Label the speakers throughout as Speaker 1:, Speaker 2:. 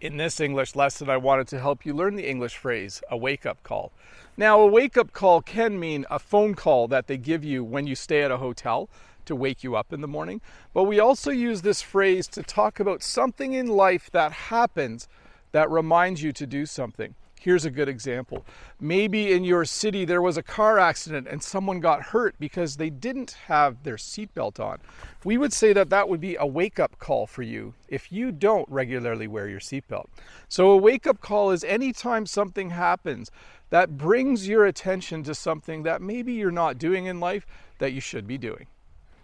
Speaker 1: In this English lesson, I wanted to help you learn the English phrase, a wake up call. Now, a wake up call can mean a phone call that they give you when you stay at a hotel to wake you up in the morning, but we also use this phrase to talk about something in life that happens that reminds you to do something. Here's a good example. Maybe in your city there was a car accident and someone got hurt because they didn't have their seatbelt on. We would say that that would be a wake up call for you if you don't regularly wear your seatbelt. So, a wake up call is anytime something happens that brings your attention to something that maybe you're not doing in life that you should be doing.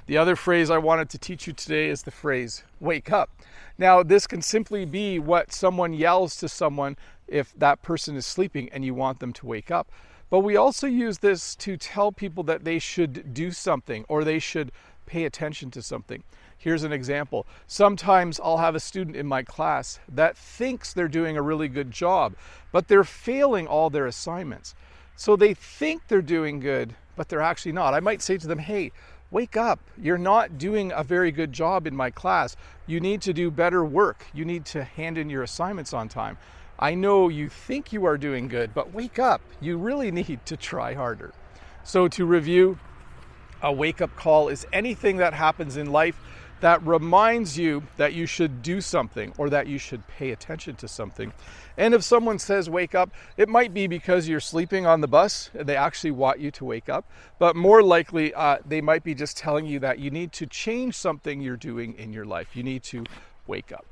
Speaker 1: The other phrase I wanted to teach you today is the phrase wake up. Now, this can simply be what someone yells to someone if that person is sleeping and you want them to wake up. But we also use this to tell people that they should do something or they should pay attention to something. Here's an example. Sometimes I'll have a student in my class that thinks they're doing a really good job, but they're failing all their assignments. So they think they're doing good, but they're actually not. I might say to them, hey, wake up. You're not doing a very good job in my class. You need to do better work. You need to hand in your assignments on time. I know you think you are doing good, but wake up. You really need to try harder. So, to review, a wake up call is anything that happens in life that reminds you that you should do something or that you should pay attention to something. And if someone says wake up, it might be because you're sleeping on the bus and they actually want you to wake up. But more likely, uh, they might be just telling you that you need to change something you're doing in your life. You need to wake up.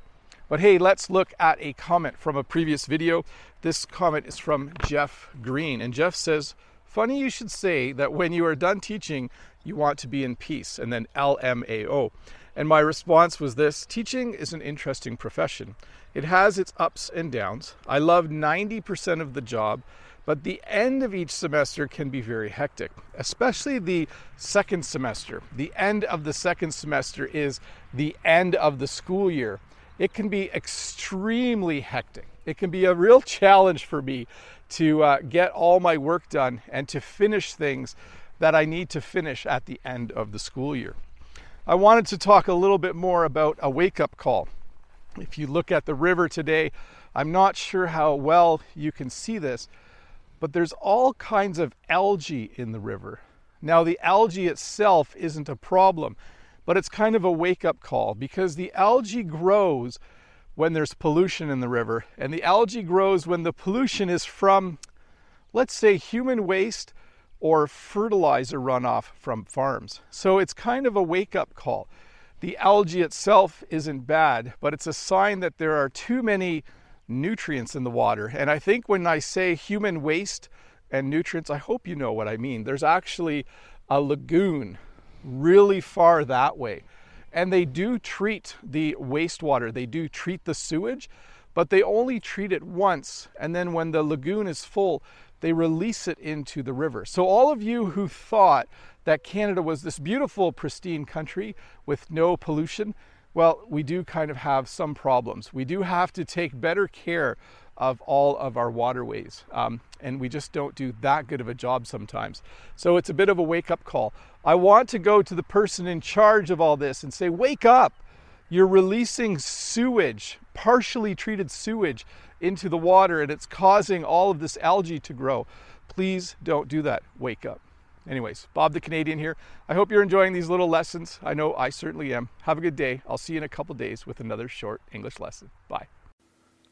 Speaker 1: But hey, let's look at a comment from a previous video. This comment is from Jeff Green. And Jeff says, Funny you should say that when you are done teaching, you want to be in peace. And then LMAO. And my response was this teaching is an interesting profession. It has its ups and downs. I love 90% of the job, but the end of each semester can be very hectic, especially the second semester. The end of the second semester is the end of the school year. It can be extremely hectic. It can be a real challenge for me to uh, get all my work done and to finish things that I need to finish at the end of the school year. I wanted to talk a little bit more about a wake up call. If you look at the river today, I'm not sure how well you can see this, but there's all kinds of algae in the river. Now, the algae itself isn't a problem, but it's kind of a wake up call because the algae grows when there's pollution in the river, and the algae grows when the pollution is from, let's say, human waste or fertilizer runoff from farms. So it's kind of a wake up call. The algae itself isn't bad, but it's a sign that there are too many nutrients in the water. And I think when I say human waste and nutrients, I hope you know what I mean. There's actually a lagoon really far that way. And they do treat the wastewater, they do treat the sewage, but they only treat it once. And then when the lagoon is full, they release it into the river. So, all of you who thought that Canada was this beautiful, pristine country with no pollution, well, we do kind of have some problems. We do have to take better care of all of our waterways, um, and we just don't do that good of a job sometimes. So, it's a bit of a wake up call. I want to go to the person in charge of all this and say, Wake up! You're releasing sewage, partially treated sewage, into the water and it's causing all of this algae to grow. Please don't do that. Wake up. Anyways, Bob the Canadian here. I hope you're enjoying these little lessons. I know I certainly am. Have a good day. I'll see you in a couple days with another short English lesson. Bye.